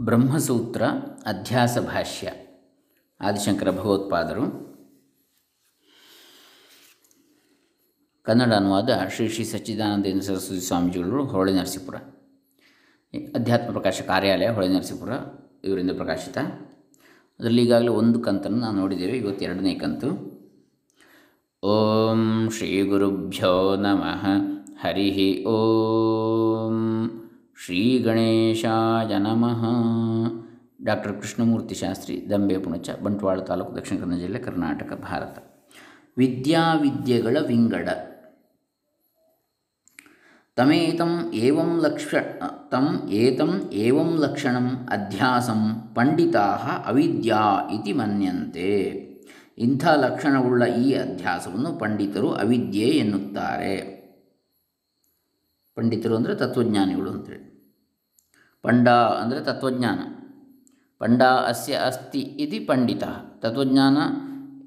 ಬ್ರಹ್ಮಸೂತ್ರ ಅಧ್ಯಾಸ ಭಾಷ್ಯ. ಆದಿಶಂಕರ ಭಗವತ್ಪಾದರು. ಕನ್ನಡ ಅನುವಾದ ಶ್ರೀ ಶ್ರೀ ಸಚ್ಚಿದಾನಂದೇಂದ್ರ ಸರಸ್ವತಿ ಸ್ವಾಮೀಜಿಗಳು ಹೊಳೆ ನರಸೀಪುರ. ಅಧ್ಯಾತ್ಮ ಪ್ರಕಾಶ ಕಾರ್ಯಾಲಯ ಹೊಳೆ ನರಸೀಪುರ, ಇವರಿಂದ ಪ್ರಕಾಶಿತ. ಅದರಲ್ಲಿ ಈಗಾಗಲೇ ಒಂದು ಕಂತನ್ನು ನಾವು ನೋಡಿದ್ದೇವೆ, ಇವತ್ತು ಎರಡನೇ ಕಂತು. ಓಂ ಶ್ರೀ ಗುರುಭ್ಯೋ ನಮಃ. ಹರಿ ಓಂ. ಶ್ರೀ ಗಣೇಶಾಯ ನಮಃ. ಡಾಕ್ಟರ್ ಕೃಷ್ಣಮೂರ್ತಿ ಶಾಸ್ತ್ರಿ, ದಂಬೆ ಪುಣಚ, ಬಂಟ್ವಾಳ ತಾಲೂಕು ದಕ್ಷಿಣ ಕನ್ನಡ ಜಿಲ್ಲೆ ಕರ್ನಾಟಕ, ಭಾರತ. ವಿದ್ಯಾವಿದ್ಯೆಗಳ ವಿಂಗಡ. ತಮೇತಂ ಏವಂ ಲಕ್ಷ, ತಂ ಏತಂ ಏವಂ ಲಕ್ಷಣಂ ಅಧ್ಯಾಸಂ ಪಂಡಿತಾ ಅವಿದ್ಯಾ ಇತಿ ಮನ್ಯಂತೆ. ಇಂಥ ಲಕ್ಷಣವುಳ್ಳ ಈ ಅಧ್ಯಾಸವನ್ನು ಪಂಡಿತರು ಅವಿದ್ಯೆ ಎನ್ನುತ್ತಾರೆ. ಪಂಡಿತರು ಅಂದರೆ ತತ್ವಜ್ಞಾನಿಗಳು ಅಂತೇಳಿ ಪಂಡ ಅಂದರೆ ತತ್ವಜ್ಞಾನ. ಪಂಡ ಅಸ್ಯ ಅಸ್ತಿ ಇತಿ ಪಂಡಿತ. ತತ್ವಜ್ಞಾನ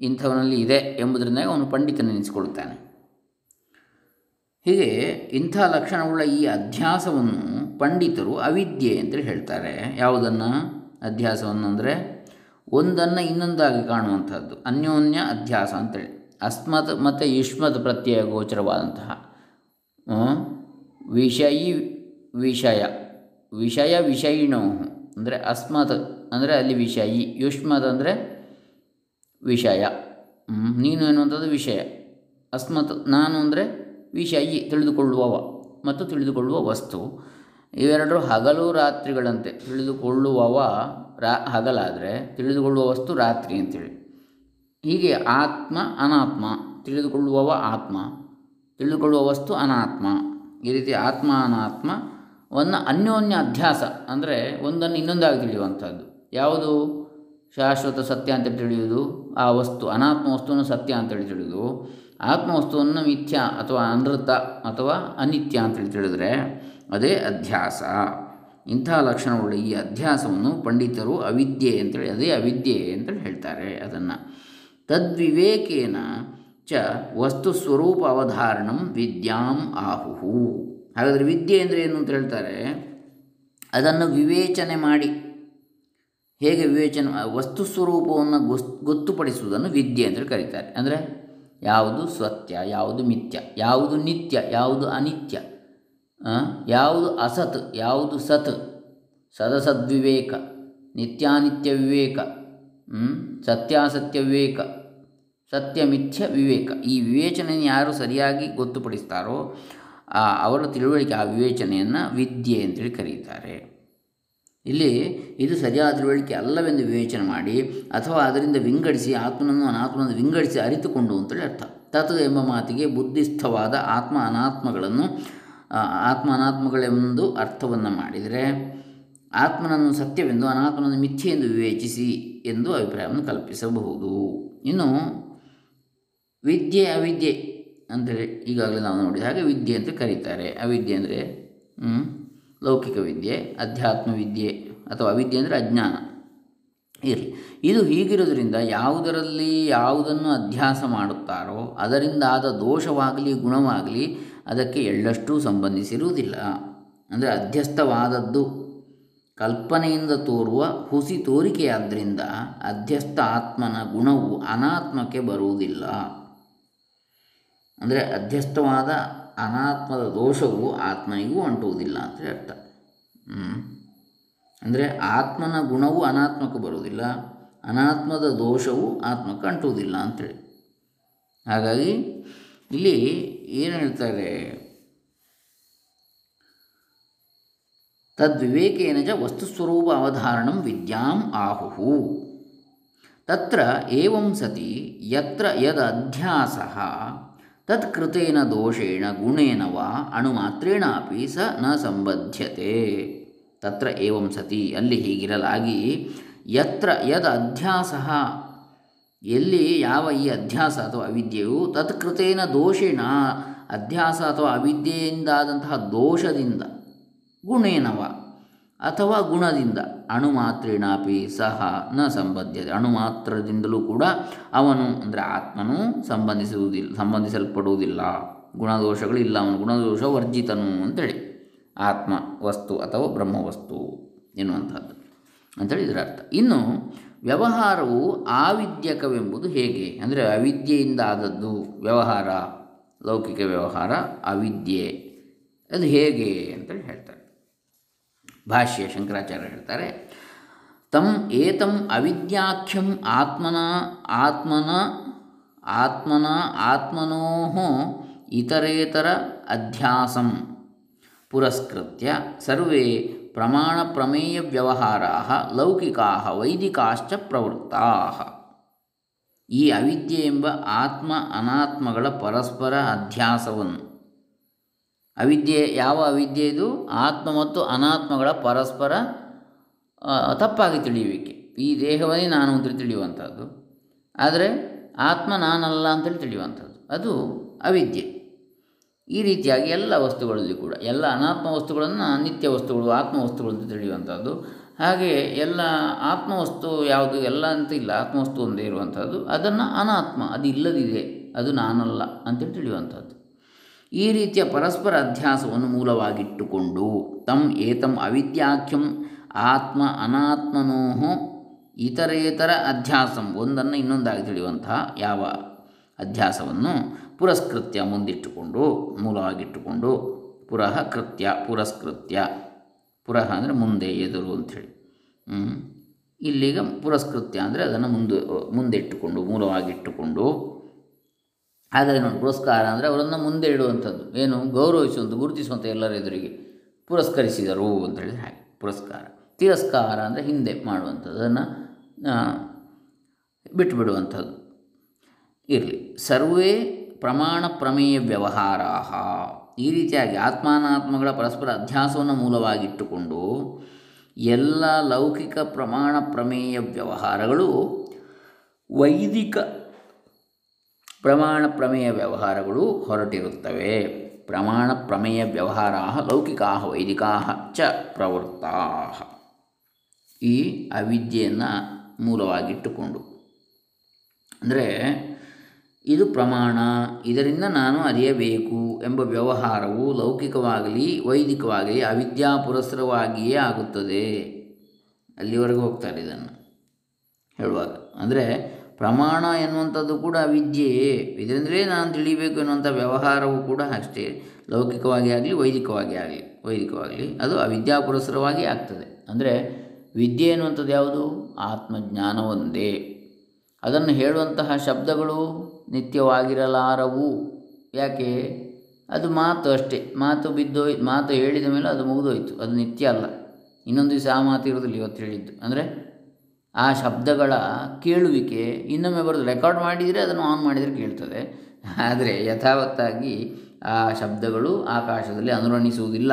ಇಂಥವನಲ್ಲಿ ಇದೆ ಎಂಬುದರಿಂದ ಅವನು ಪಂಡಿತನೆನಿಸಿಕೊಳ್ಳುತ್ತಾನೆ ಹೀಗೆ ಇಂಥ ಲಕ್ಷಣವುಳ್ಳ ಈ ಅಧ್ಯಾಸವನ್ನು ಪಂಡಿತರು ಅವಿದ್ಯೆ ಅಂತೇಳಿ ಹೇಳ್ತಾರೆ. ಯಾವುದನ್ನು? ಅಧ್ಯಾಸವನ್ನು ಅಂದರೆ ಒಂದನ್ನು ಇನ್ನೊಂದಾಗಿ ಕಾಣುವಂಥದ್ದು. ಅನ್ಯೋನ್ಯ ಅಧ್ಯಾಸ ಅಂತೇಳಿ. ಅಸ್ಮತ್ ಮತ್ತು ಯುಷ್ಮತ್ ಪ್ರತ್ಯಯ ಗೋಚರವಾದಂತಹ ವಿಷಯಿ ವಿಷಯ ವಿಷಯ ವಿಷಯಿಣೋ, ಅಂದರೆ ಅಸ್ಮತ್, ಅಂದರೆ ಅಲ್ಲಿ ವಿಷಯಿ ಯುಷ್ಮದ್ ಅಂದರೆ ವಿಷಯ. ನೀನು ಎನ್ನುವಂಥದ್ದು ವಿಷಯ. ಅಸ್ಮತ್, ನಾನು ಅಂದರೆ ವಿಷಯಿ, ತಿಳಿದುಕೊಳ್ಳುವವ ಮತ್ತು ತಿಳಿದುಕೊಳ್ಳುವ ವಸ್ತು. ಇವೆರಡರು ಹಗಲು ರಾತ್ರಿಗಳಂತೆ. ತಿಳಿದುಕೊಳ್ಳುವವ ರಾ, ಹಗಲಾದರೆ ತಿಳಿದುಕೊಳ್ಳುವ ವಸ್ತು ರಾತ್ರಿ ಅಂತೇಳಿ. ಹೀಗೆ ಆತ್ಮ ಅನಾತ್ಮ, ತಿಳಿದುಕೊಳ್ಳುವವ ಆತ್ಮ, ತಿಳಿದುಕೊಳ್ಳುವ ವಸ್ತು ಅನಾತ್ಮ. ಈ ರೀತಿ ಆತ್ಮ ಅನಾತ್ಮವನ್ನು ಅನ್ಯೋನ್ಯ ಅಧ್ಯಾಸ ಅಂದರೆ ಒಂದನ್ನು ಇನ್ನೊಂದಾಗಿ ತಿಳಿಯುವಂಥದ್ದು. ಯಾವುದು? ಶಾಶ್ವತ ಸತ್ಯ ಅಂತ ತಿಳಿಯುವುದು, ಆ ವಸ್ತು ಅನಾತ್ಮ ವಸ್ತುವನ್ನು ಸತ್ಯ ಅಂತೇಳಿ ತಿಳಿದು ಆತ್ಮವಸ್ತುವನ್ನು ಮಿಥ್ಯ ಅಥವಾ ಅನೃತ ಅಥವಾ ಅನಿತ್ಯ ಅಂತೇಳಿ ತಿಳಿದರೆ ಅದೇ ಅಧ್ಯಾಸ. ಇಂಥ ಲಕ್ಷಣಗಳು ಈ ಅಧ್ಯಾಸವನ್ನು ಪಂಡಿತರು ಅವಿದ್ಯೆ ಅಂತೇಳಿ ಅದೇ ಅವಿದ್ಯೆ ಅಂತೇಳಿ ಹೇಳ್ತಾರೆ ಅದನ್ನು. ತದ್ವಿವೇಕೇನ ಚ ವಸ್ತು ಸ್ವರೂಪ ಅವಧಾರಣಂ ವಿದ್ಯಾಂ ಆಹುಹು. ಹಾಗಾದರೆ ವಿದ್ಯೆ ಅಂದರೆ ಏನು ಅಂತ ಹೇಳ್ತಾರೆ? ಅದನ್ನು ವಿವೇಚನೆ ಮಾಡಿ. ಹೇಗೆ ವಿವೇಚನೆ ವಸ್ತು ಸ್ವರೂಪವನ್ನು ಗೊತ್ತುಪಡಿಸುವುದನ್ನು ವಿದ್ಯೆ ಅಂತೇಳಿ ಕರೀತಾರೆ. ಅಂದರೆ ಯಾವುದು ಸತ್ಯ, ಯಾವುದು ಮಿಥ್ಯ, ಯಾವುದು ನಿತ್ಯ, ಯಾವುದು ಅನಿತ್ಯ ಯಾವುದು ಅಸತ್, ಯಾವುದು ಸತ್, ಸದಸದ್ವಿವೇಕ, ನಿತ್ಯಾನಿತ್ಯ ವಿವೇಕ ಸತ್ಯಾಸತ್ಯ ವಿವೇಕ ಸತ್ಯ ಮಿಥ್ಯ ವಿವೇಕ. ಈ ವಿವೇಚನೆಯನ್ನು ಯಾರು ಸರಿಯಾಗಿ ಗೊತ್ತುಪಡಿಸ್ತಾರೋ ಅವರ ತಿಳುವಳಿಕೆ ಆ ವಿವೇಚನೆಯನ್ನು ವಿದ್ಯೆ ಅಂತೇಳಿ ಕರೀತಾರೆ. ಇಲ್ಲಿ ಇದು ಸರಿಯಾದ ತಿಳುವಳಿಕೆ ಅಲ್ಲವೆಂದು ವಿವೇಚನೆ ಮಾಡಿ, ಅಥವಾ ಅದರಿಂದ ವಿಂಗಡಿಸಿ, ಆತ್ಮನನ್ನು ಅನಾತ್ಮನನ್ನು ವಿಂಗಡಿಸಿ ಅರಿತುಕೊಂಡು ಅಂತೇಳಿ ಅರ್ಥ. ತತ್ ಎಂಬ ಮಾತಿಗೆ ಬುದ್ಧಿಸ್ಥವಾದ ಆತ್ಮ ಅನಾತ್ಮಗಳನ್ನು ಆತ್ಮ ಅನಾತ್ಮಗಳೆಂದು ಅರ್ಥವನ್ನು ಮಾಡಿದರೆ, ಆತ್ಮನನ್ನು ಸತ್ಯವೆಂದು, ಅನಾತ್ಮನನ್ನು ಮಿಥ್ಯೆ ಎಂದು ವಿವೇಚಿಸಿ ಎಂದು ಅಭಿಪ್ರಾಯವನ್ನು ಕಲ್ಪಿಸಬಹುದು. ಇನ್ನು ವಿದ್ಯೆ ಅವಿದ್ಯೆ ಅಂದರೆ ಈಗಾಗಲೇ ನಾವು ನೋಡಿದ ಹಾಗೆ ವಿದ್ಯೆ ಅಂತ ಕರೀತಾರೆ. ಅವಿದ್ಯೆ ಅಂದರೆ ಲೌಕಿಕ ವಿದ್ಯೆ, ಅಧ್ಯಾತ್ಮ ವಿದ್ಯೆ ಅಥವಾ ಅವಿದ್ಯೆ ಅಂದರೆ ಅಜ್ಞಾನ. ಇರಲಿ. ಇದು ಹೀಗಿರೋದ್ರಿಂದ ಯಾವುದರಲ್ಲಿ ಯಾವುದನ್ನು ಅಧ್ಯಾಸ ಮಾಡುತ್ತಾರೋ ಅದರಿಂದ ಆದ ದೋಷವಾಗಲಿ, ಗುಣವಾಗಲಿ ಅದಕ್ಕೆ ಎಳ್ಳಷ್ಟೂ ಸಂಬಂಧಿಸಿರುವುದಿಲ್ಲ. ಅಂದರೆ ಅಧ್ಯಸ್ಥವಾದದ್ದು ಕಲ್ಪನೆಯಿಂದ ತೋರುವ ಹುಸಿ ತೋರಿಕೆಯಾದ್ದರಿಂದ ಅಧ್ಯಸ್ಥ ಆತ್ಮನ ಗುಣವು ಅನಾತ್ಮಕ್ಕೆ ಬರುವುದಿಲ್ಲ. ಅಂದರೆ ಅಧ್ಯಸ್ಥವಾದ ಅನಾತ್ಮದ ದೋಷವು ಆತ್ಮನಿಗೂ ಅಂಟುವುದಿಲ್ಲ ಅಂತೇಳಿ ಅರ್ಥ ಅಂದರೆ ಆತ್ಮನ ಗುಣವು ಅನಾತ್ಮಕ್ಕೆ ಬರುವುದಿಲ್ಲ, ಅನಾತ್ಮದ ದೋಷವು ಆತ್ಮಕ್ಕೆ ಅಂಟುವುದಿಲ್ಲ ಅಂಥೇಳಿ ಹಾಗಾಗಿ ಇಲ್ಲಿ ಏನು ಹೇಳ್ತಾರೆ? ತದ್ವಿವೇಕೇನ ಚ ವಸ್ತುಸ್ವರೂಪ ಅವಧಾರಣಂ ವಿದ್ಯಾಂ ಆಹು ತತ್ರ ಏವಂ ಸತಿ ಯತ್ರ ಯದ ಅಧ್ಯಾಸ ತತ್ಕೃತೇನ ದೋಷೇಣ ಗುಣೇನ ವಾ ಅಣುಮಾತ್ರೇಣ ಅಪಿ ಸ ನ ಸಂಬಧ್ಯತೆ. ತತ್ರ ಏವಂ ಸತಿ ಅಲ್ಲಿ ಹೀಗಿರಲಾಗಿ ಯತ್ರ ಯದ ಅಧ್ಯಾಸ. ಎಲ್ಲಿ ಯಾವ ಈ ಅಧ್ಯಾಸ ಅಥವಾ ಅವಿದ್ಯೆಯು ತತ್ಕೃತೇನ ದೋಷೇಣ ಅಧ್ಯಾಸ ಅಥವಾ ಅವಿದ್ಯೆಯಿಂದಾದಂತಹ ದೋಷದಿಂದ ಗುಣೇನವ ಅಥವಾ ಗುಣದಿಂದ ಅಣುಮಾತ್ರೇಣಾಪಿ ಸಹ ನ ಸಂಬದ್ಧತೆ ಅಣುಮಾತ್ರದಿಂದಲೂ ಕೂಡ ಅವನು ಅಂದರೆ ಆತ್ಮನು ಸಂಬಂಧಿಸುವುದಿಲ್ಲ ಸಂಬಂಧಿಸಲ್ಪಡುವುದಿಲ್ಲ. ಗುಣದೋಷಗಳು ಇಲ್ಲ ಅವನು. ಗುಣದೋಷ ವರ್ಜಿತನು ಅಂತೇಳಿ. ಆತ್ಮ ವಸ್ತು ಅಥವಾ ಬ್ರಹ್ಮ ವಸ್ತು ಎನ್ನುವಂಥದ್ದು ಅಂತೇಳಿ ಇದರ ಅರ್ಥ. ಇನ್ನು ವ್ಯವಹಾರವು ಆವಿದ್ಯಕವೆಂಬುದು ಹೇಗೆ? ಅಂದರೆ ಅವಿದ್ಯೆಯಿಂದ ಆದದ್ದು ವ್ಯವಹಾರ, ಲೌಕಿಕ ವ್ಯವಹಾರ, ಅವಿದ್ಯೆ, ಅದು ಹೇಗೆ ಅಂತೇಳಿ ಹೇಳ್ತಾರೆ. ಭಾಷ್ಯ ಶಂಕರಾಚಾರ್ಯ ಹೇಳ್ತಾರೆ ತಮ್ ಏತಂ ಅವಿದ್ಯಾಖ್ಯಂ ಆತ್ಮನ ಆತ್ಮನ ಆತ್ಮನ ಆತ್ಮನೋ ಇತರೇತರ ಅಧ್ಯಾಸಂ. ಪುರಸ್ಕೃತ್ಯ, ಸರ್ವೇ ಪ್ರಮಾಣ ಪ್ರಮೇಯ ವ್ಯವಹಾರಾ ಲೌಕಿಕಾ ವೈದಿಕಾಶ್ಚ ಪ್ರವೃತ್ತಾ ಈ ಅವಿದ್ಯೆ ಎಂಬ ಆತ್ಮ ಅನಾತ್ಮಗಳ ಪರಸ್ಪರ ಅಧ್ಯಾಸವನ್ನು ಅವಿದ್ಯೆ, ಯಾವ ಅವಿದ್ಯೆ ಇದು? ಆತ್ಮ ಮತ್ತು ಅನಾತ್ಮಗಳ ಪರಸ್ಪರ ತಪ್ಪಾಗಿ ತಿಳಿಯುವಿಕೆ. ಈ ದೇಹವನ್ನೇ ನಾನು ಅಂತ ತಿಳಿಯುವಂಥದ್ದು. ಆದರೆ ಆತ್ಮ ನಾನಲ್ಲ ಅಂತೇಳಿ ತಿಳಿಯುವಂಥದ್ದು. ಅದು ಅವಿದ್ಯೆ. ಈ ರೀತಿಯಾಗಿ ಎಲ್ಲ ವಸ್ತುಗಳಲ್ಲಿ ಕೂಡ, ಎಲ್ಲ ಅನಾತ್ಮ ವಸ್ತುಗಳನ್ನು ನಿತ್ಯ ವಸ್ತುಗಳು, ಆತ್ಮ ವಸ್ತುಗಳು ಅಂತ ತಿಳಿಯುವಂಥದ್ದು. ಹಾಗೆ ಎಲ್ಲ ಆತ್ಮವಸ್ತು ಯಾವುದು, ಎಲ್ಲ ಅಂತ ಇಲ್ಲ ಆತ್ಮವಸ್ತು ಒಂದೇ ಇರುವಂಥದ್ದು. ಅದನ್ನು ಅನಾತ್ಮ ಅದು ಇಲ್ಲದಿದೆ ಅದು ನಾನಲ್ಲ ಅಂತೇಳಿ ತಿಳಿಯುವಂಥದ್ದು. ಈ ರೀತಿಯ ಪರಸ್ಪರ ಅಧ್ಯಾಸವನ್ನು ಮೂಲವಾಗಿಟ್ಟುಕೊಂಡು ತಮ್ ಏತಂ ಅವಿದ್ಯಾಖ್ಯಂ ಆತ್ಮ ಅನಾತ್ಮನೋ ಇತರೇತರ ಅಧ್ಯಾಸಂ ಒಂದನ್ನು ಇನ್ನೊಂದಾಗಿ ತಿಳಿಯುವಂತಹ ಯಾವ ಅಧ್ಯಾಸವನ್ನು ಪುರಸ್ಕೃತ್ಯ ಮುಂದಿಟ್ಟುಕೊಂಡು ಮೂಲವಾಗಿಟ್ಟುಕೊಂಡು ಪುರಃ ಕೃತ್ಯ, ಪುರಸ್ಕೃತ್ಯ, ಪುರಃ ಅಂದರೆ ಮುಂದೆ ಎದುರು ಅಂಥೇಳಿ. ಇಲ್ಲಿಗ ಪುರಸ್ಕೃತ್ಯ ಅಂದರೆ ಅದನ್ನು ಮುಂದೆ, ಮುಂದಿಟ್ಟುಕೊಂಡು, ಮೂಲವಾಗಿಟ್ಟುಕೊಂಡು ಹಾಗಾಗಿ ನೋಡಿ ಪುರಸ್ಕಾರ ಅಂದರೆ ಅವರನ್ನು ಮುಂದೆ ಇಡುವಂಥದ್ದು. ಏನು? ಗೌರವಿಸುವಂಥ, ಗುರುತಿಸುವಂಥ ಎಲ್ಲರ ಎದುರಿಗೆ ಪುರಸ್ಕರಿಸಿದರು ಅಂತೇಳಿ ಹಾಗೆ. ಪುರಸ್ಕಾರ. ತಿರಸ್ಕಾರ ಅಂದರೆ ಹಿಂದೆ ಮಾಡುವಂಥದ್ದು ಅದನ್ನು ಬಿಟ್ಟುಬಿಡುವಂಥದ್ದು ಇರಲಿ. ಸರ್ವೇ ಪ್ರಮಾಣ ಪ್ರಮೇಯ ವ್ಯವಹಾರ ಈ ರೀತಿಯಾಗಿ ಆತ್ಮಾನಾತ್ಮಗಳ ಪರಸ್ಪರ ಅಧ್ಯಾಸವನ್ನು ಮೂಲವಾಗಿಟ್ಟುಕೊಂಡು ಎಲ್ಲ ಲೌಕಿಕ ಪ್ರಮಾಣ ಪ್ರಮೇಯ ವ್ಯವಹಾರಗಳು ವೈದಿಕ ಪ್ರಮಾಣ ಪ್ರಮೇಯ ವ್ಯವಹಾರಗಳು ಹೊರಟಿರುತ್ತವೆ. ಪ್ರಮಾಣ ಪ್ರಮೇಯ ವ್ಯವಹಾರಾ ಲೌಕಿಕಾ ವೈದಿಕಾ ಚ ಪ್ರವೃತ್ತಾ ಈ ಅವಿದ್ಯೆಯನ್ನು ಮೂಲವಾಗಿಟ್ಟುಕೊಂಡು. ಅಂದರೆ ಇದು ಪ್ರಮಾಣ, ಇದರಿಂದ ನಾನು ಅರಿಯಬೇಕು ಎಂಬ ವ್ಯವಹಾರವು ಲೌಕಿಕವಾಗಲಿ, ವೈದಿಕವಾಗಲಿ, ಅವಿದ್ಯಾ ಪುರಸ್ಸರವಾಗಿಯೇ ಆಗುತ್ತದೆ. ಅಲ್ಲಿವರೆಗೂ ಹೋಗ್ತಾರೆ ಇದನ್ನು. ಹೇಳುವಾಗ. ಅಂದರೆ ಪ್ರಮಾಣ ಎನ್ನುವಂಥದ್ದು ಕೂಡ ವಿದ್ಯೆಯೇ. ಇದರಿಂದಲೇ ನಾನು ತಿಳಿಯಬೇಕು ಎನ್ನುವಂಥ ವ್ಯವಹಾರವು ಕೂಡ ಅಷ್ಟೇ. ಲೌಕಿಕವಾಗಿ ಆಗಲಿ, ವೈದಿಕವಾಗಿ ಆಗಲಿ, ವೈದಿಕವಾಗಲಿ ಅದು ಅವಿದ್ಯಾ ಪುರಸ್ಸರವಾಗಿ ಆಗ್ತದೆ. ಅಂದರೆ ವಿದ್ಯೆ ಎನ್ನುವಂಥದ್ದು ಯಾವುದು? ಆತ್ಮಜ್ಞಾನ ಒಂದೇ ಅದನ್ನು ಹೇಳುವಂತಹ ಶಬ್ದಗಳು ನಿತ್ಯವಾಗಿರಲಾರವು. ಯಾಕೆ? ಅದು ಮಾತು ಅಷ್ಟೇ. ಮಾತು ಬಿದ್ದೋಯ್ ಮಾತು ಹೇಳಿದ ಮೇಲೆ ಅದು ಮುಗಿದೋಯ್ತು. ಅದು ನಿತ್ಯ ಅಲ್ಲ. ಇನ್ನೊಂದು ದಿವಸ ಆ ಮಾತು ಇರೋದಿಲ್ಲ ಇವತ್ತು ಹೇಳಿದ್ದು. ಅಂದರೆ ಆ ಶಬ್ದಗಳ ಕೇಳುವಿಕೆ ಇನ್ನೊಮ್ಮೆ ಬರೋದು ರೆಕಾರ್ಡ್ ಮಾಡಿದರೆ ಅದನ್ನು ಆನ್ ಮಾಡಿದರೆ ಕೇಳ್ತದೆ. ಆದರೆ ಯಥಾವತ್ತಾಗಿ ಆ ಶಬ್ದಗಳು ಆಕಾಶದಲ್ಲಿ ಅನುರಣಿಸುವುದಿಲ್ಲ.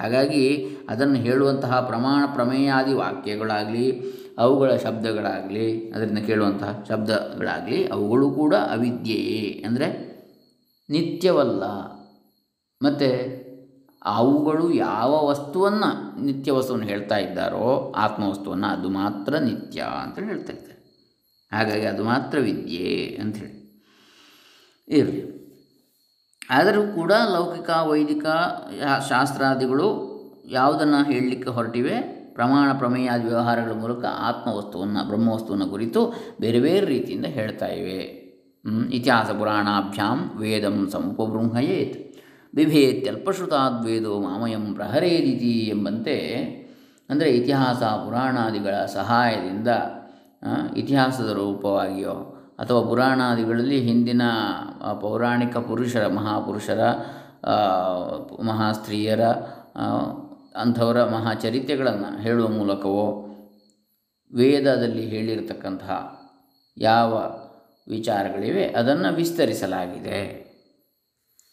ಹಾಗಾಗಿ ಅದನ್ನು ಹೇಳುವಂತಹ ಪ್ರಮಾಣ ಪ್ರಮೇಯಾದಿ ವಾಕ್ಯಗಳಾಗಲಿ, ಅವುಗಳ ಶಬ್ದಗಳಾಗಲಿ, ಅದರಿಂದ ಕೇಳುವಂತಹ ಶಬ್ದಗಳಾಗಲಿ ಅವುಗಳು ಕೂಡ ಅವಿದ್ಯೆಯೇ. ಅಂದರೆ ನಿತ್ಯವಲ್ಲ. ಮತ್ತು ಅವುಗಳು ಯಾವ ವಸ್ತುವನ್ನು ನಿತ್ಯ ವಸ್ತುವನ್ನು ಹೇಳ್ತಾ ಇದ್ದಾರೋ ಆತ್ಮವಸ್ತುವನ್ನು ಅದು ಮಾತ್ರ ನಿತ್ಯ ಅಂತ ಹೇಳ್ತಾ ಇದ್ದಾರೆ. ಹಾಗಾಗಿ ಅದು ಮಾತ್ರ ವಿದ್ಯೆ ಅಂಥೇಳಿ ಇರಲಿ. ಆದರೂ ಕೂಡ ಲೌಕಿಕ, ವೈದಿಕ ಶಾಸ್ತ್ರಾದಿಗಳು ಯಾವುದನ್ನು ಹೇಳಲಿಕ್ಕೆ ಹೊರಟಿವೆ? ಪ್ರಮಾಣ ಪ್ರಮೇಯಾದಿ ವ್ಯವಹಾರಗಳ ಮೂಲಕ ಆತ್ಮವಸ್ತುವನ್ನು, ಬ್ರಹ್ಮವಸ್ತುವನ್ನು ಕುರಿತು ಬೇರೆ ಬೇರೆ ರೀತಿಯಿಂದ ಹೇಳ್ತಾ ಇವೆ. ಇತಿಹಾಸ ಪುರಾಣಾಭ್ಯಾಂ ವೇದಂ ಸಮುಪಬೃಂಹಯೇತ್. ಬಿಭೇತ್ಯಲ್ಪಶ್ರುತಾದ್ವೇದೋ ಮಾಮಯಂ ಪ್ರಹರೇದಿತಿ ಎಂಬಂತೆ, ಅಂದರೆ ಇತಿಹಾಸ ಪುರಾಣಾದಿಗಳ ಸಹಾಯದಿಂದ ಇತಿಹಾಸದ ರೂಪವಾಗಿಯೋ ಅಥವಾ ಪುರಾಣಾದಿಗಳಲ್ಲಿ ಹಿಂದಿನ ಪೌರಾಣಿಕ ಪುರುಷರ, ಮಹಾಪುರುಷರ ಮಹಾಸ್ತ್ರೀಯರ ಅಂಥವರ ಮಹಾಚರಿತ್ರೆಗಳನ್ನು ಹೇಳುವ ಮೂಲಕವೋ ವೇದದಲ್ಲಿ ಹೇಳಿರತಕ್ಕಂತಹ ಯಾವ ವಿಚಾರಗಳಿವೆ, ಅದನ್ನು ವಿಸ್ತರಿಸಲಾಗಿದೆ.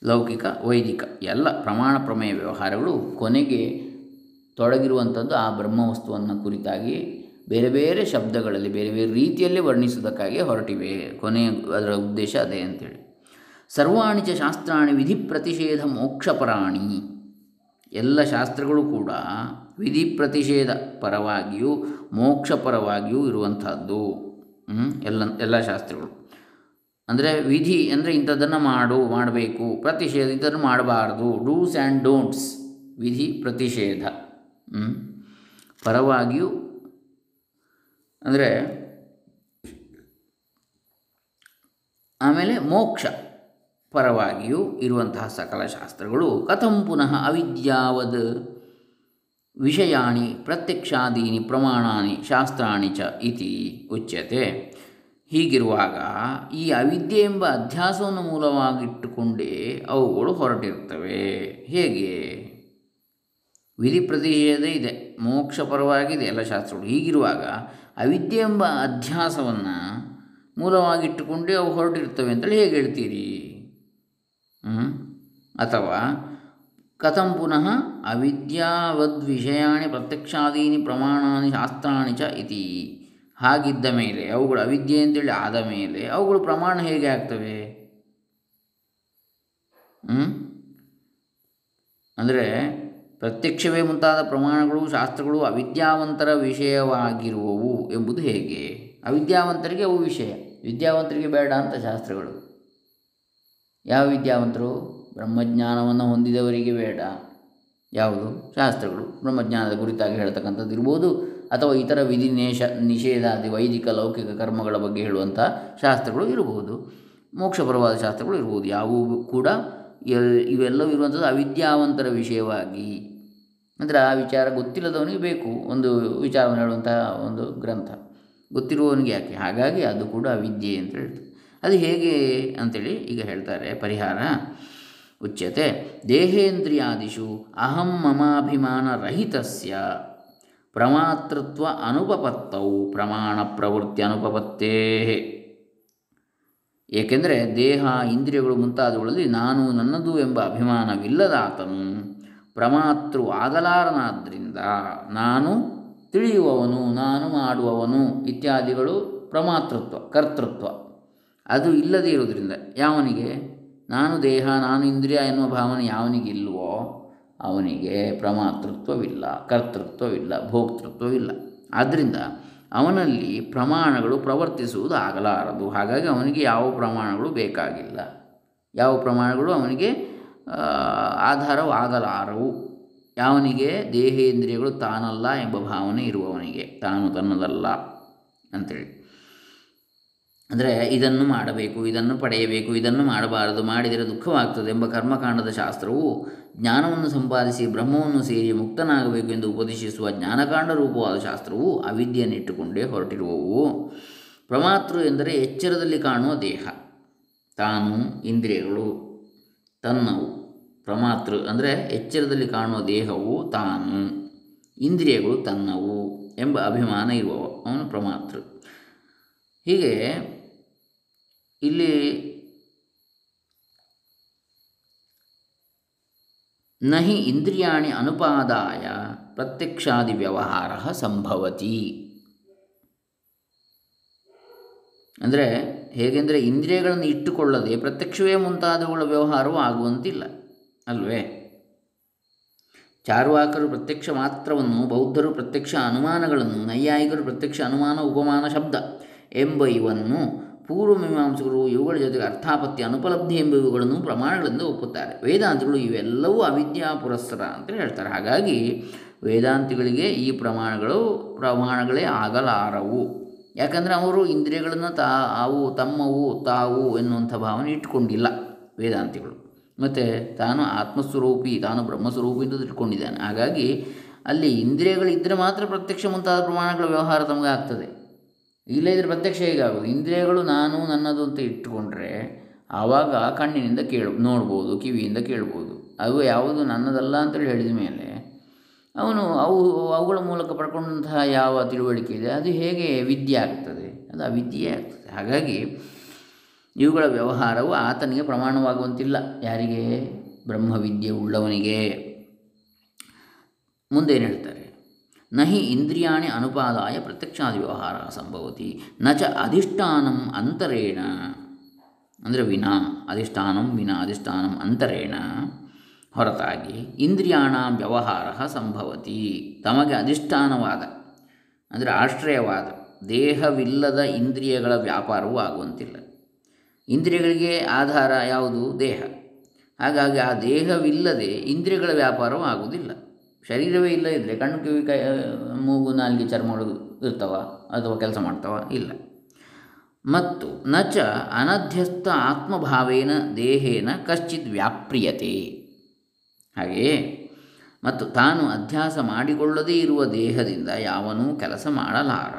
ಲೌಕಿಕ, ವೈದಿಕ ಎಲ್ಲ ಪ್ರಮಾಣ ಪ್ರಮೇಯ ವ್ಯವಹಾರಗಳು ಕೊನೆಗೆ ತೊಡಗಿರುವಂಥದ್ದು ಆ ಬ್ರಹ್ಮವಸ್ತುವನ್ನು ಕುರಿತಾಗಿ ಬೇರೆ ಬೇರೆ ಶಬ್ದಗಳಲ್ಲಿ ಬೇರೆ ಬೇರೆ ರೀತಿಯಲ್ಲಿ ವರ್ಣಿಸುವುದಕ್ಕಾಗಿ ಹೊರಟಿವೆ. ಕೊನೆಯ ಅದರ ಉದ್ದೇಶ ಅದೇ ಅಂತೇಳಿ. ಸರ್ವಾಣಿ ಚ ಶಾಸ್ತ್ರಾಣಿ ವಿಧಿ ಪ್ರತಿಷೇಧ ಮೋಕ್ಷಪರಾಣಿ. ಎಲ್ಲ ಶಾಸ್ತ್ರಗಳು ಕೂಡ ವಿಧಿ ಪ್ರತಿಷೇಧ ಪರವಾಗಿಯೂ ಮೋಕ್ಷಪರವಾಗಿಯೂ ಇರುವಂಥದ್ದು? ಎಲ್ಲ ಎಲ್ಲ ಶಾಸ್ತ್ರಗಳು. ಅಂದರೆ ವಿಧಿ ಅಂದರೆ ಇಂಥದ್ದನ್ನು ಮಾಡು, ಮಾಡಬೇಕು. ಪ್ರತಿಷೇಧ ಇಂಥದ್ದನ್ನು ಮಾಡಬಾರ್ದು. Do's and don'ts. ವಿಧಿ, ಪ್ರತಿಷೇಧ? ಪರವಾಗಿಯೂ ಅಂದರೆ ಆಮೇಲೆ ಮೋಕ್ಷ ಪರವಾಗಿಯೂ ಇರುವಂತಹ ಸಕಲ ಶಾಸ್ತ್ರಗಳು. ಕಥಂ ಪುನಃ ಅವಿದ್ಯಾವದ್ ವಿಷಯಾಣಿ ಪ್ರತ್ಯಕ್ಷಾದೀನಿ ಪ್ರಮಾಣಾನಿ ಶಾಸ್ತ್ರಾಣಿ ಚ ಇತಿ ಉಚ್ಯತೆ. ಹೀಗಿರುವಾಗ ಈ ಅವಿದ್ಯೆ ಎಂಬ ಅಧ್ಯಾಸವನ್ನು ಮೂಲವಾಗಿಟ್ಟುಕೊಂಡೇ ಅವುಗಳು ಹೊರಟಿರ್ತವೆ ಹೇಗೆ? ವಿಧಿ ಇದೆ, ಮೋಕ್ಷ ಪರವಾಗಿದೆ ಎಲ್ಲ ಶಾಸ್ತ್ರಗಳು. ಹೀಗಿರುವಾಗ ಅವಿದ್ಯೆ ಎಂಬ ಅಧ್ಯಾಸವನ್ನು ಮೂಲವಾಗಿಟ್ಟುಕೊಂಡೇ ಅವು ಹೊರಟಿರ್ತವೆ ಅಂತೇಳಿ ಹೇಗೆ ಹೇಳ್ತೀರಿ? ಅಥವಾ ಕಥಂ ಪುನಃ ಅವಿದ್ಯಾವದ್ವಿಷಯಾಣಿ ಪ್ರತ್ಯಕ್ಷಾದೀನಿ ಪ್ರಮಾಣಾನಿ ಶಾಸ್ತ್ರಾಣಿ ಚ ಇತಿ. ಹಾಗಿದ್ದ ಮೇಲೆ, ಅವುಗಳು ಅವಿದ್ಯೆ ಅಂತೇಳಿ ಆದ ಮೇಲೆ ಅವುಗಳು ಪ್ರಮಾಣ ಹೇಗೆ ಆಗ್ತವೆ? ಅಂದರೆ ಪ್ರತ್ಯಕ್ಷವೇ ಮುಂತಾದ ಪ್ರಮಾಣಗಳು, ಶಾಸ್ತ್ರಗಳು ಅವಿದ್ಯಾವಂತರ ವಿಷಯವಾಗಿರುವವು ಎಂಬುದು ಹೇಗೆ? ಅವಿದ್ಯಾವಂತರಿಗೆ ಅವು ವಿಷಯ, ವಿದ್ಯಾವಂತರಿಗೆ ಬೇಡ ಅಂತ ಶಾಸ್ತ್ರಗಳು. ಯಾವ ವಿದ್ಯಾವಂತರು? ಬ್ರಹ್ಮಜ್ಞಾನವನ್ನು ಹೊಂದಿದವರಿಗೆ ಬೇಡ. ಯಾವುದು? ಶಾಸ್ತ್ರಗಳು. ಬ್ರಹ್ಮಜ್ಞಾನದ ಕುರಿತಾಗಿ ಹೇಳ್ತಕ್ಕಂಥದ್ದು ಇರ್ಬೋದು. ಅಥವಾ ಇತರ ವಿಧಿ ನೇಷ ನಿಷೇಧಾದಿ, ವೈದಿಕ, ಲೌಕಿಕ ಕರ್ಮಗಳ ಬಗ್ಗೆ ಹೇಳುವಂಥ ಶಾಸ್ತ್ರಗಳು ಇರಬಹುದು. ಮೋಕ್ಷಪರವಾದ ಶಾಸ್ತ್ರಗಳು ಇರಬಹುದು. ಯಾವುವು ಕೂಡ ಇವೆಲ್ಲವೂ ಇರುವಂಥದ್ದು ಅವಿದ್ಯಾವಂತರ ವಿಷಯವಾಗಿ. ಅಂದರೆ ಆ ವಿಚಾರ ಗೊತ್ತಿಲ್ಲದವನಿಗೆ ಬೇಕು. ಒಂದು ವಿಚಾರವನ್ನು ಹೇಳುವಂತಹ ಒಂದು ಗ್ರಂಥ. ಗೊತ್ತಿರುವವನಿಗೆ ಯಾಕೆ? ಹಾಗಾಗಿ ಅದು ಕೂಡ ಅವಿದ್ಯೆ ಅಂತ ಹೇಳ್ತಾರೆ ಅದು ಹೇಗೆ ಅಂತೇಳಿ ಈಗ ಹೇಳ್ತಾರೆ. ಪರಿಹಾರ ಉಚ್ಯತೆ. ದೇಹೇಂದ್ರಿಯಾದಿಷು ಅಹಂ ಮಮಾಭಿಮಾನ ರಹಿತಸ್ಯ ಪ್ರಮಾತೃತ್ವ ಅನುಪಪತ್ತವು ಪ್ರಮಾಣ ಪ್ರವೃತ್ತಿ ಅನುಪಪತ್ತೇ. ಏಕೆಂದರೆ ದೇಹ, ಇಂದ್ರಿಯಗಳು ಮುಂತಾದವುಗಳಲ್ಲಿ ನಾನು ನನ್ನದು ಎಂಬ ಅಭಿಮಾನವಿಲ್ಲದಾತನು. ಪ್ರಮಾತೃ ಆಗಲಾರನಾದ್ದರಿಂದ ನಾನು ತಿಳಿಯುವವನು, ನಾನು ಮಾಡುವವನು ಇತ್ಯಾದಿಗಳು ಪ್ರಮಾತೃತ್ವ, ಕರ್ತೃತ್ವ. ಅದು ಇಲ್ಲದೇ ಇರುವುದರಿಂದ ಯಾವನಿಗೆ? ನಾನು ದೇಹ, ನಾನು ಇಂದ್ರಿಯ ಎನ್ನುವ ಭಾವನೆ ಯಾವನಿಗೆ ಇಲ್ವೋ ಅವನಿಗೆ ಪ್ರಮಾತೃತ್ವವಿಲ್ಲ, ಕರ್ತೃತ್ವವಿಲ್ಲ, ಭೋಕ್ತೃತ್ವವಿಲ್ಲ. ಆದ್ದರಿಂದ ಅವನಲ್ಲಿ ಪ್ರಮಾಣಗಳು ಪ್ರವರ್ತಿಸುವುದು ಆಗಲಾರದು. ಹಾಗಾಗಿ ಅವನಿಗೆ ಯಾವ ಪ್ರಮಾಣಗಳು ಬೇಕಾಗಿಲ್ಲ. ಯಾವ ಪ್ರಮಾಣಗಳು ಅವನಿಗೆ ಆಧಾರವಾಗಲಾರವು. ಯಾವನಿಗೆ? ದೇಹೇಂದ್ರಿಯಗಳು ತಾನಲ್ಲ ಎಂಬ ಭಾವನೆ ಇರುವವನಿಗೆ. ತಾನು ತನ್ನದಲ್ಲ ಅಂತೇಳಿ. ಅಂದರೆ ಇದನ್ನು ಮಾಡಬೇಕು, ಇದನ್ನು ಪಡೆಯಬೇಕು, ಇದನ್ನು ಮಾಡಬಾರದು, ಮಾಡಿದರೆ ದುಃಖವಾಗ್ತದೆ ಎಂಬ ಕರ್ಮಕಾಂಡದ ಶಾಸ್ತ್ರವು ಜ್ಞಾನವನ್ನು ಸಂಪಾದಿಸಿ ಬ್ರಹ್ಮವನ್ನು ಸೇರಿ ಮುಕ್ತನಾಗಬೇಕು ಎಂದು ಉಪದೇಶಿಸುವ ಜ್ಞಾನಕಾಂಡ ರೂಪವಾದ ಶಾಸ್ತ್ರವು ಅವಿದ್ಯೆಯನ್ನಿಟ್ಟುಕೊಂಡೇ ಹೊರಟಿರುವವು. ಪ್ರಮಾತೃ ಎಂದರೆ ಎಚ್ಚರದಲ್ಲಿ ಕಾಣುವ ದೇಹ. ತಾನು, ಇಂದ್ರಿಯಗಳು, ತನ್ನವು. ಪ್ರಮಾತೃ ಅಂದರೆ ಎಚ್ಚರದಲ್ಲಿ ಕಾಣುವ ದೇಹವು ತಾನು. ಇಂದ್ರಿಯಗಳು ತನ್ನವು ಎಂಬ ಅಭಿಮಾನ ಇರುವವ. ಅವನು ಪ್ರಮಾತೃ. ಹೀಗೆ ಇಲ್ಲಿ ನಹಿ ಇಂದ್ರಿಯಾಣಿ ಅನುಪಾದಾಯ ಪ್ರತ್ಯಕ್ಷಾದಿ ವ್ಯವಹಾರ ಸಂಭವತಿ. ಅಂದರೆ ಹೇಗೆಂದರೆ ಇಂದ್ರಿಯಗಳನ್ನು ಇಟ್ಟುಕೊಳ್ಳದೆ ಪ್ರತ್ಯಕ್ಷವೇ ಮುಂತಾದವುಗಳ ವ್ಯವಹಾರವೂ ಆಗುವಂತಿಲ್ಲ, ಅಲ್ವೇ? ಚಾರ್ವಾಕರು ಪ್ರತ್ಯಕ್ಷ ಮಾತ್ರವನ್ನು, ಬೌದ್ಧರು ಪ್ರತ್ಯಕ್ಷ ಅನುಮಾನಗಳನ್ನು, ನೈಯಾಯಿಕರು ಪ್ರತ್ಯಕ್ಷ ಅನುಮಾನ ಉಪಮಾನ ಶಬ್ದ ಎಂಬ ಇವನ್ನು ಪೂರ್ವಮೀಮಾಂಸಕರು ಇವುಗಳ ಜೊತೆಗೆ ಅರ್ಥಾಪತ್ಯ ಅನುಪಲಬ್ಧಿ ಎಂಬ ಇವುಗಳನ್ನು ಪ್ರಮಾಣಗಳಿಂದ ಒಪ್ಪುತ್ತಾರೆ. ವೇದಾಂತಗಳು ಇವೆಲ್ಲವೂ ಅವಿದ್ಯಾ ಪುರಸ್ಸರ ಅಂತ ಹೇಳ್ತಾರೆ. ಹಾಗಾಗಿ ವೇದಾಂತಿಗಳಿಗೆ ಈ ಪ್ರಮಾಣಗಳು, ಪ್ರಮಾಣಗಳೇ ಆಗಲಾರವು. ಯಾಕಂದರೆ ಅವರು ಇಂದ್ರಿಯಗಳನ್ನು ತಾ, ಅವು ತಮ್ಮವು, ತಾವು ಎನ್ನುವಂಥ ಭಾವನೆ ಇಟ್ಟುಕೊಂಡಿಲ್ಲ ವೇದಾಂತಿಗಳು. ಮತ್ತು ತಾನು ಆತ್ಮಸ್ವರೂಪಿ, ತಾನು ಬ್ರಹ್ಮಸ್ವರೂಪಿ ಅಂತ ಇಟ್ಕೊಂಡಿದ್ದಾನೆ ಹಾಗಾಗಿ ಅಲ್ಲಿ ಇಂದ್ರಿಯಗಳಿದ್ದರೆ ಮಾತ್ರ ಪ್ರತ್ಯಕ್ಷ ಮುಂತಾದ ಪ್ರಮಾಣಗಳ ವ್ಯವಹಾರ ತಮಗೆ ಆಗ್ತದೆ ಇಲ್ಲದಿದ್ದರೆ ಪ್ರತ್ಯಕ್ಷ ಹೇಗಾಗೋದು ಇಂದ್ರಿಯಗಳು ನಾನು ನನ್ನದು ಅಂತ ಇಟ್ಟುಕೊಂಡ್ರೆ ಆವಾಗ ಕಣ್ಣಿನಿಂದ ಕೇಳ, ನೋಡ್ಬೋದು, ಕಿವಿಯಿಂದ ಕೇಳ್ಬೋದು. ಅವು ಯಾವುದು ನನ್ನದಲ್ಲ ಅಂತೇಳಿ ಹೇಳಿದ ಮೇಲೆ ಅವನು ಅವು, ಅವುಗಳ ಮೂಲಕ ಪಡ್ಕೊಂಡಂತಹ ಯಾವ ತಿಳುವಳಿಕೆ ಇದೆ, ಅದು ಹೇಗೆ ವಿದ್ಯೆ ಆಗ್ತದೆ? ಅದು ಅವಿದ್ಯೆ ಆಗ್ತದೆ. ಹಾಗಾಗಿ ಇವುಗಳ ವ್ಯವಹಾರವು ಆತನಿಗೆ ಪ್ರಮಾಣವಾಗುವಂತಿಲ್ಲ. ಯಾರಿಗೆ? ಬ್ರಹ್ಮವಿದ್ಯೆ ಉಳ್ಳವನಿಗೆ. ಮುಂದೇನು ಹೇಳ್ತಾರೆ? ನಹಿ ಇಂದ್ರಿಯಾಣಿ ಅನುಪಾದಾಯ ಪ್ರತ್ಯಕ್ಷಾದಿ ವ್ಯವಹಾರ ಸಂಭವತಿ ನ ಚ ಅಧಿಷ್ಠಾನಂ ಅಂತರೇಣ ಅಂದರೆ ವಿನಾ, ಅಧಿಷ್ಠಾನಂ ವಿನಾ, ಅಧಿಷ್ಠಾನಂ ಅಂತರೇಣ. ಹೊರತಾಗಿ, ಇಂದ್ರಿಯಾಣ ವ್ಯವಹಾರ ಸಂಭವತಿ. ತಮಗೆ ಅಧಿಷ್ಠಾನವಾದ, ಅಂದರೆ ಆಶ್ರಯವಾದ, ದೇಹವಿಲ್ಲದ ಇಂದ್ರಿಯಗಳ ವ್ಯಾಪಾರವೂ ಆಗುವಂತಿಲ್ಲ. ಇಂದ್ರಿಯಗಳಿಗೆ ಆಧಾರ ಯಾವುದು? ದೇಹ. ಹಾಗಾಗಿ ಆ ದೇಹವಿಲ್ಲದೆ ಇಂದ್ರಿಯಗಳ ವ್ಯಾಪಾರವೂ ಆಗುವುದಿಲ್ಲ. ಶರೀರವೇ ಇಲ್ಲ ಇದ್ದರೆ ಕಣ್ಣು ಕಿವಿ ಕೈ ಮೂಗು ನಾಲಿಗೆ ಚರ್ಮಗಳು ಇರ್ತವ ಅಥವಾ ಕೆಲಸ ಮಾಡ್ತಾವ, ಇಲ್ಲ. ಮತ್ತು ನಚ ಅನಧ್ಯಸ್ಥ ಆತ್ಮಭಾವೇನ ದೇಹೇನ ಕಶ್ಚಿತ್ ವ್ಯಾಪ್ರಿಯತೆ. ಹಾಗೆಯೇ, ಮತ್ತು ತಾನು ಅಧ್ಯಾಸ ಮಾಡಿಕೊಳ್ಳದೇ ಇರುವ ದೇಹದಿಂದ ಯಾವನೂ ಕೆಲಸ ಮಾಡಲಾರ.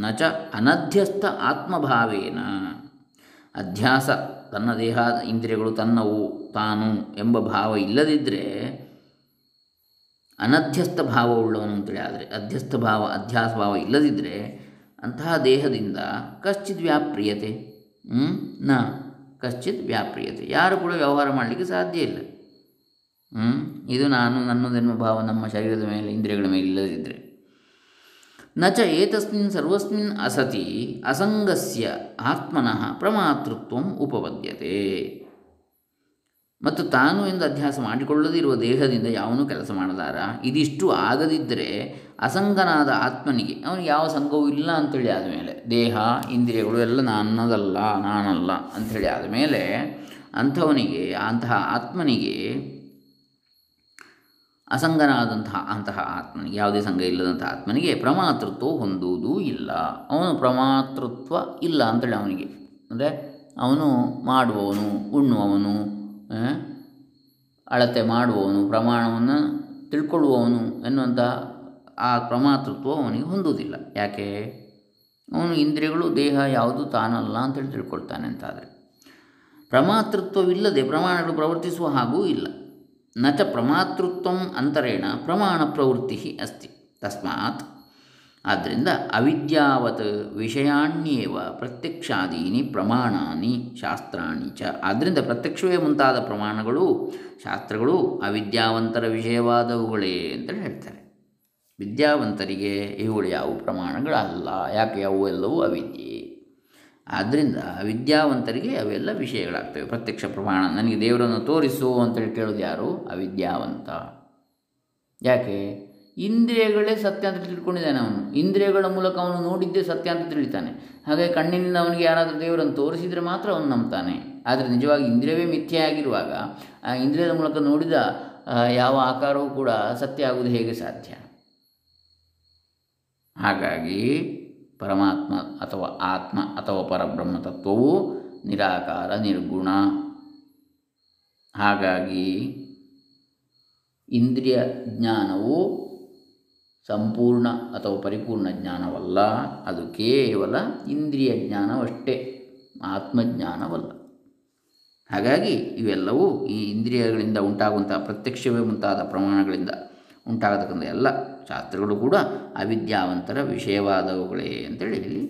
ನಚ ಅನಧ್ಯಸ್ಥ ಆತ್ಮಭಾವೇನ. ಅಧ್ಯಾಸ ತನ್ನ ದೇಹ, ಇಂದ್ರಿಯಗಳು ತನ್ನವು, ತಾನು ಎಂಬ ಭಾವ ಇಲ್ಲದಿದ್ದರೆ ಅನಧ್ಯಸ್ಥ ಭಾವವುಳ್ಳವನು ಅಂತೇಳಿ ಆದರೆ ಅಧ್ಯಸ್ಥ ಭಾವ, ಅಧ್ಯಾಸ ಭಾವ ಇಲ್ಲದಿದ್ದರೆ ಅಂತಹ ದೇಹದಿಂದ ಕಶ್ಚಿತ್ ವ್ಯಾಪ್ರಿಯತೆ? ನ. ಕಶ್ಚಿತ್ ವ್ಯಾಪ್ರಿಯತೆ. ಯಾರು ಕೂಡ ವ್ಯವಹಾರ ಮಾಡಲಿಕ್ಕೆ ಸಾಧ್ಯ ಇಲ್ಲ. ಇದು ನಾನು ನನ್ನದೆನ್ನುವ ಭಾವ ನಮ್ಮ ಶರೀರದ ಮೇಲೆ, ಇಂದ್ರಿಯಗಳ ಮೇಲೆ ಇಲ್ಲದಿದ್ದರೆ ನಚ ಏತಸ್ಮಿನ್ ಸರ್ವಸ್ಮಿನ್ ಅಸತಿ ಅಸಂಗಸ್ಯ ಆತ್ಮನಃ ಪ್ರಮಾತೃತ್ವ ಉಪಪದ್ಯತೆ. ಮತ್ತು ತಾನು ಎಂದು ಅಧ್ಯಾಸ ಮಾಡಿಕೊಳ್ಳದಿರುವ ದೇಹದಿಂದ ಯಾವನೂ ಕೆಲಸ ಮಾಡಲಾರ? ಇದಿಷ್ಟು ಆಗದಿದ್ದರೆ ಅಸಂಗನಾದ ಆತ್ಮನಿಗೆ, ಅವನಿಗೆ ಯಾವ ಸಂಘವೂ ಇಲ್ಲ ಅಂಥೇಳಿ ಆದಮೇಲೆ, ದೇಹ, ಇಂದ್ರಿಯಗಳು ಎಲ್ಲ ನನ್ನದಲ್ಲ, ನಾನಲ್ಲ ಅಂಥೇಳಿ ಆದಮೇಲೆ ಅಂಥವನಿಗೆ, ಅಂತಹ ಆತ್ಮನಿಗೆ ಅಸಂಗನಾದಂತಹ, ಅಂತಹ ಆತ್ಮನಿಗೆ, ಯಾವುದೇ ಸಂಘ ಇಲ್ಲದಂತಹ ಆತ್ಮನಿಗೆ ಪ್ರಮಾತೃತ್ವ ಹೊಂದುವುದೂ ಇಲ್ಲ. ಅವನು ಪ್ರಮಾತೃತ್ವ ಇಲ್ಲ ಅಂತೇಳಿ ಅವನಿಗೆ, ಅಂದರೆ ಅವನು ಮಾಡುವವನು, ಉಣ್ಣುವವನು ಅಳತೆ ಮಾಡುವವನು, ಪ್ರಮಾಣವನ್ನು ತಿಳ್ಕೊಳ್ಳುವವನು ಎನ್ನುವಂಥ ಆ ಪ್ರಮಾತೃತ್ವ ಅವನಿಗೆ ಹೊಂದುವುದಿಲ್ಲ. ಯಾಕೆ? ಅವನು ಇಂದ್ರಿಯಗಳು, ದೇಹ ಯಾವುದು ತಾನಲ್ಲ ಅಂತೇಳಿ ತಿಳ್ಕೊಳ್ತಾನೆ ಅಂತಾದರೆ. ಪ್ರಮಾತೃತ್ವವಿಲ್ಲದೆ ಪ್ರಮಾಣಗಳು ಪ್ರವರ್ತಿಸುವ ಹಾಗೂ ಇಲ್ಲ. ನ ಚ ಪ್ರಮಾತೃತ್ವ ಅಂತರೇಣ ಪ್ರಮಾಣ ಪ್ರವೃತ್ತಿ ಅಸ್ತಿ. ತಸ್ಮಾತ್ ಆದ್ದರಿಂದ ಅವಿದ್ಯಾವತ್ ವಿಷಯಾಣ್ಯೇವ ಪ್ರತ್ಯಕ್ಷಾದೀನಿ ಪ್ರಮಾಣಾನಿ ಶಾಸ್ತ್ರಾಣಿ ಚ. ಆದ್ದರಿಂದ ಪ್ರತ್ಯಕ್ಷವೇ ಮುಂತಾದ ಪ್ರಮಾಣಗಳು, ಶಾಸ್ತ್ರಗಳು ಅವಿದ್ಯಾವಂತರ ವಿಷಯವಾದವುಗಳೇ ಅಂತೇಳಿ ಹೇಳ್ತಾರೆ. ವಿದ್ಯಾವಂತರಿಗೆ ಇವುಗಳು ಯಾವ ಪ್ರಮಾಣಗಳಲ್ಲ. ಯಾಕೆ ಅವು ಎಲ್ಲವೂ ಅವಿದ್ಯೆ. ಆದ್ದರಿಂದ ವಿದ್ಯಾವಂತರಿಗೆ ಅವೆಲ್ಲ ವಿಷಯಗಳಾಗ್ತವೆ. ಪ್ರತ್ಯಕ್ಷ ಪ್ರಮಾಣ. ನನಗೆ ದೇವರನ್ನು ತೋರಿಸು ಅಂತೇಳಿ ಕೇಳೋದು ಯಾರು? ಅವಿದ್ಯಾವಂತ. ಯಾಕೆ? ಇಂದ್ರಿಯಗಳೇ ಸತ್ಯ ಅಂತ ತಿಳ್ಕೊಂಡಿದ್ದಾನೆ ಅವನು. ಇಂದ್ರಿಯಗಳ ಮೂಲಕ ಅವನು ನೋಡಿದ್ದೇ ಸತ್ಯ ಅಂತ ತಿಳಿತಾನೆ. ಹಾಗೆ ಕಣ್ಣಿನಿಂದ ಅವನಿಗೆ ಯಾರಾದರೂ ದೇವರನ್ನು ತೋರಿಸಿದರೆ ಮಾತ್ರ ಅವನು ನಂಬ್ತಾನೆ. ಆದರೆ ನಿಜವಾಗಿ ಇಂದ್ರಿಯವೇ ಮಿಥ್ಯೆಯಾಗಿರುವಾಗ ಆ ಇಂದ್ರಿಯದ ಮೂಲಕ ನೋಡಿದ ಯಾವ ಆಕಾರವೂ ಕೂಡ ಸತ್ಯ ಆಗುವುದು ಹೇಗೆ ಸಾಧ್ಯ? ಹಾಗಾಗಿ ಪರಮಾತ್ಮ ಅಥವಾ ಆತ್ಮ ಅಥವಾ ಪರಬ್ರಹ್ಮ ತತ್ವವು ನಿರಾಕಾರ, ನಿರ್ಗುಣ. ಹಾಗಾಗಿ ಇಂದ್ರಿಯ ಜ್ಞಾನವು ಸಂಪೂರ್ಣ ಅಥವಾ ಪರಿಪೂರ್ಣ ಜ್ಞಾನವಲ್ಲ. ಅದು ಕೇವಲ ಇಂದ್ರಿಯ ಜ್ಞಾನವಷ್ಟೇ, ಆತ್ಮಜ್ಞಾನವಲ್ಲ. ಹಾಗಾಗಿ ಇವೆಲ್ಲವೂ ಈ ಇಂದ್ರಿಯಗಳಿಂದ ಉಂಟಾಗುವಂಥ ಪ್ರತ್ಯಕ್ಷವೇ ಮುಂತಾದ ಪ್ರಮಾಣಗಳಿಂದ ಉಂಟಾಗತಕ್ಕಂಥ ಎಲ್ಲ ಶಾಸ್ತ್ರಗಳು ಕೂಡ ಅವಿದ್ಯಾವಂತರ ವಿಷಯವಾದವುಗಳೇ ಅಂತೇಳಿ ಇಲ್ಲಿ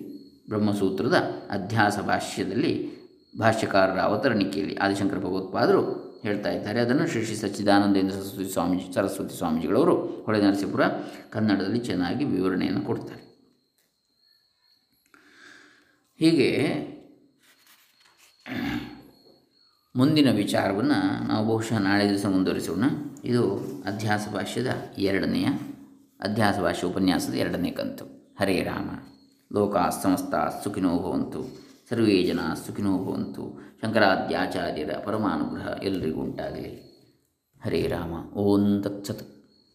ಬ್ರಹ್ಮಸೂತ್ರದ ಅಧ್ಯಾಸ ಭಾಷ್ಯದಲ್ಲಿ ಭಾಷ್ಯಕಾರರ ಅವತರಣಿಕೆಯಲ್ಲಿ ಆದಿಶಂಕರ ಭಗವತ್ಪಾದರು ಹೇಳ್ತಾ ಇದ್ದಾರೆ. ಅದನ್ನು ಶ್ರೀ ಶ್ರೀ ಸಚ್ಚಿದಾನಂದೇಂದ್ರ ಸರಸ್ವತಿ ಸ್ವಾಮೀಜಿ, ಸರಸ್ವತಿ ಸ್ವಾಮೀಜಿಗಳವರು ಹೊಳೆ ನರಸೀಪುರ, ಕನ್ನಡದಲ್ಲಿ ಚೆನ್ನಾಗಿ ವಿವರಣೆಯನ್ನು ಕೊಡ್ತಾರೆ. ಹೀಗೆ ಮುಂದಿನ ವಿಚಾರವನ್ನು ನಾವು ಬಹುಶಃ ನಾಳೆ ದಿವಸ ಮುಂದುವರಿಸೋಣ. ಇದು ಅಧ್ಯಾಸ ಭಾಷ್ಯದ ಎರಡನೆಯ, ಅಧ್ಯಾಸ ಭಾಷ್ಯ ಉಪನ್ಯಾಸದ ಎರಡನೇ ಕಂತು. ಹರೇ ರಾಮ. ಲೋಕಾ ಸಮಸ್ತ ಸುಖಿನೋ ಭವಂತು. ಸರ್ವೇ ಜನ ಸುಖಿನೋ ಭವಂತು. ಶಂಕರಾದ್ಯಾಚಾರ್ಯರ ಪರಮಾನುಗ್ರಹ ಎಲ್ಲರಿಗೂ ಉಂಟಾಗಲಿ. ಹರೇ ರಾಮ. ಓಂ ತತ್ಸತ್.